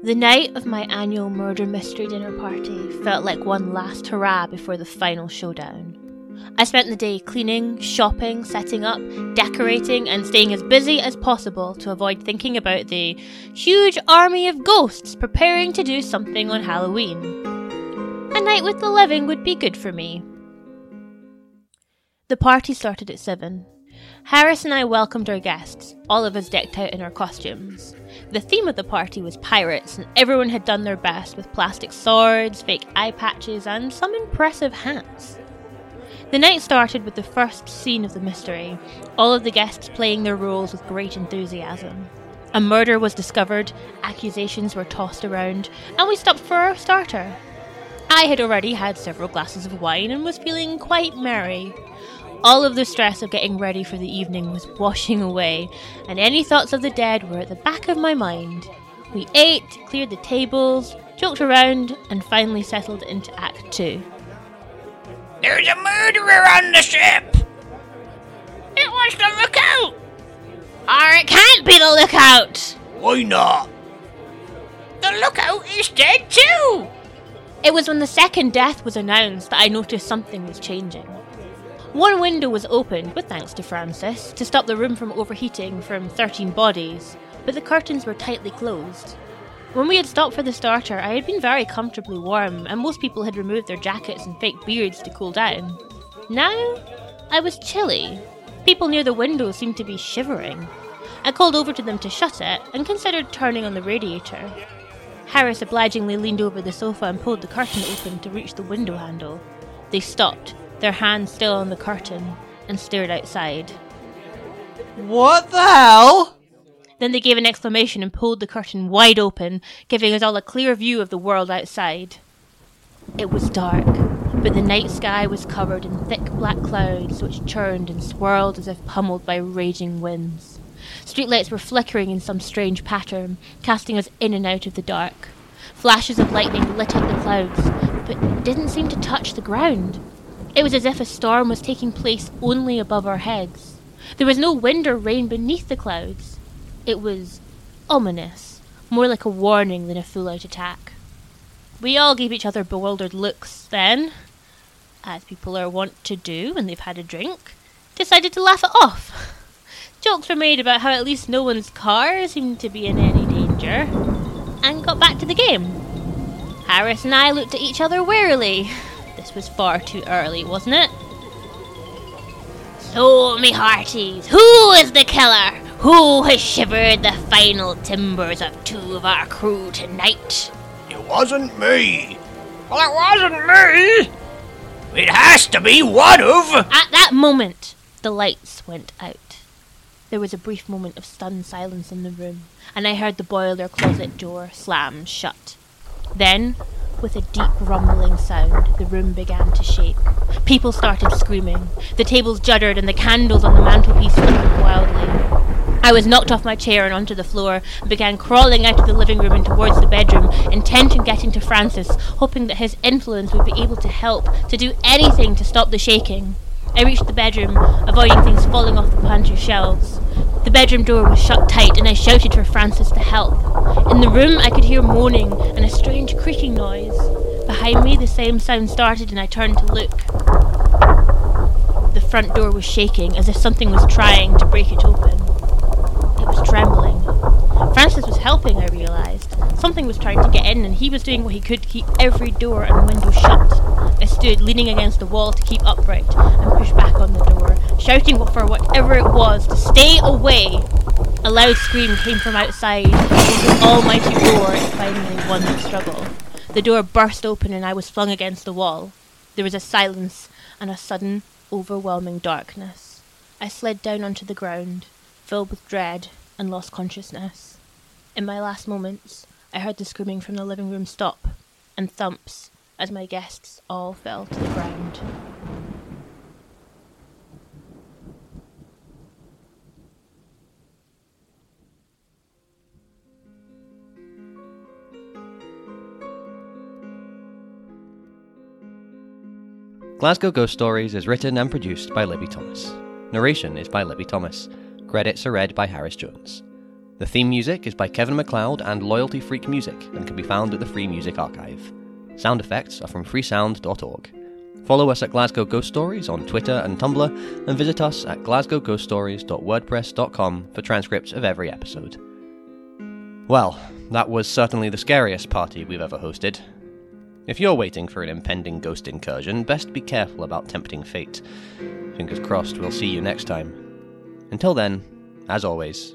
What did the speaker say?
The night of my annual murder mystery dinner party felt like one last hurrah before the final showdown. I spent the day cleaning, shopping, setting up, decorating, and staying as busy as possible to avoid thinking about the huge army of ghosts preparing to do something on Halloween. A night with the living would be good for me. The party started at 7. Harris and I welcomed our guests, all of us decked out in our costumes. The theme of the party was pirates, and everyone had done their best with plastic swords, fake eye patches, and some impressive hats. The night started with the first scene of the mystery, all of the guests playing their roles with great enthusiasm. A murder was discovered, accusations were tossed around, and we stopped for our starter. I had already had several glasses of wine and was feeling quite merry. All of the stress of getting ready for the evening was washing away, and any thoughts of the dead were at the back of my mind. We ate, cleared the tables, joked around, and finally settled into Act Two. There's a murderer on the ship! It was the lookout! Or it can't be the lookout! Why not? The lookout is dead too! It was when the second death was announced that I noticed something was changing. One window was opened, with thanks to Francis, to stop the room from overheating from 13 bodies, but the curtains were tightly closed. When we had stopped for the starter, I had been very comfortably warm, and most people had removed their jackets and fake beards to cool down. Now, I was chilly. People near the window seemed to be shivering. I called over to them to shut it and considered turning on the radiator. Harris obligingly leaned over the sofa and pulled the curtain open to reach the window handle. They stopped, their hands still on the curtain, and stared outside. What the hell? Then they gave an exclamation and pulled the curtain wide open, giving us all a clear view of the world outside. It was dark, but the night sky was covered in thick black clouds which churned and swirled as if pummeled by raging winds. Streetlights were flickering in some strange pattern, casting us in and out of the dark. Flashes of lightning lit up the clouds, but didn't seem to touch the ground. It was as if a storm was taking place only above our heads. There was no wind or rain beneath the clouds. It was ominous, more like a warning than a full out attack. We all gave each other bewildered looks, then, as people are wont to do when they've had a drink, decided to laugh it off. Jokes were made about how at least no one's car seemed to be in any danger, and got back to the game. Harris and I looked at each other warily. This was far too early, wasn't it? So, me hearties, who is the killer? Who has shivered the final timbers of two of our crew tonight? It wasn't me. Well, it wasn't me. It has to be one of. At that moment, the lights went out. There was a brief moment of stunned silence in the room, and I heard the boiler closet door slam shut. Then, with a deep rumbling sound, the room began to shake. People started screaming. The tables juddered and the candles on the mantelpiece flickered wildly. I was knocked off my chair and onto the floor and began crawling out of the living room and towards the bedroom, intent on getting to Francis, hoping that his influence would be able to help, to do anything to stop the shaking. I reached the bedroom, avoiding things falling off the pantry shelves. The bedroom door was shut tight, and I shouted for Francis to help. In the room, I could hear moaning and a strange creaking noise. Behind me, the same sound started, and I turned to look. The front door was shaking, as if something was trying to break it open. It was trembling. Francis was helping, I. Something was trying to get in, and he was doing what he could to keep every door and window shut. I stood leaning against the wall to keep upright and push back on the door, shouting for whatever it was to stay away. A loud scream came from outside, the almighty roar finally won the struggle. The door burst open, and I was flung against the wall. There was a silence and a sudden, overwhelming darkness. I slid down onto the ground, filled with dread, and lost consciousness. In my last moments, I heard the screaming from the living room stop, and thumps as my guests all fell to the ground. Glasgow Ghost Stories is written and produced by Libby Thomas. Narration is by Libby Thomas. Credits are read by Harris Jones. The theme music is by Kevin MacLeod and Loyalty Freak Music and can be found at the Free Music Archive. Sound effects are from freesound.org. Follow us at Glasgow Ghost Stories on Twitter and Tumblr, and visit us at glasgowghoststories.wordpress.com for transcripts of every episode. Well, that was certainly the scariest party we've ever hosted. If you're waiting for an impending ghost incursion, best be careful about tempting fate. Fingers crossed we'll see you next time. Until then, as always,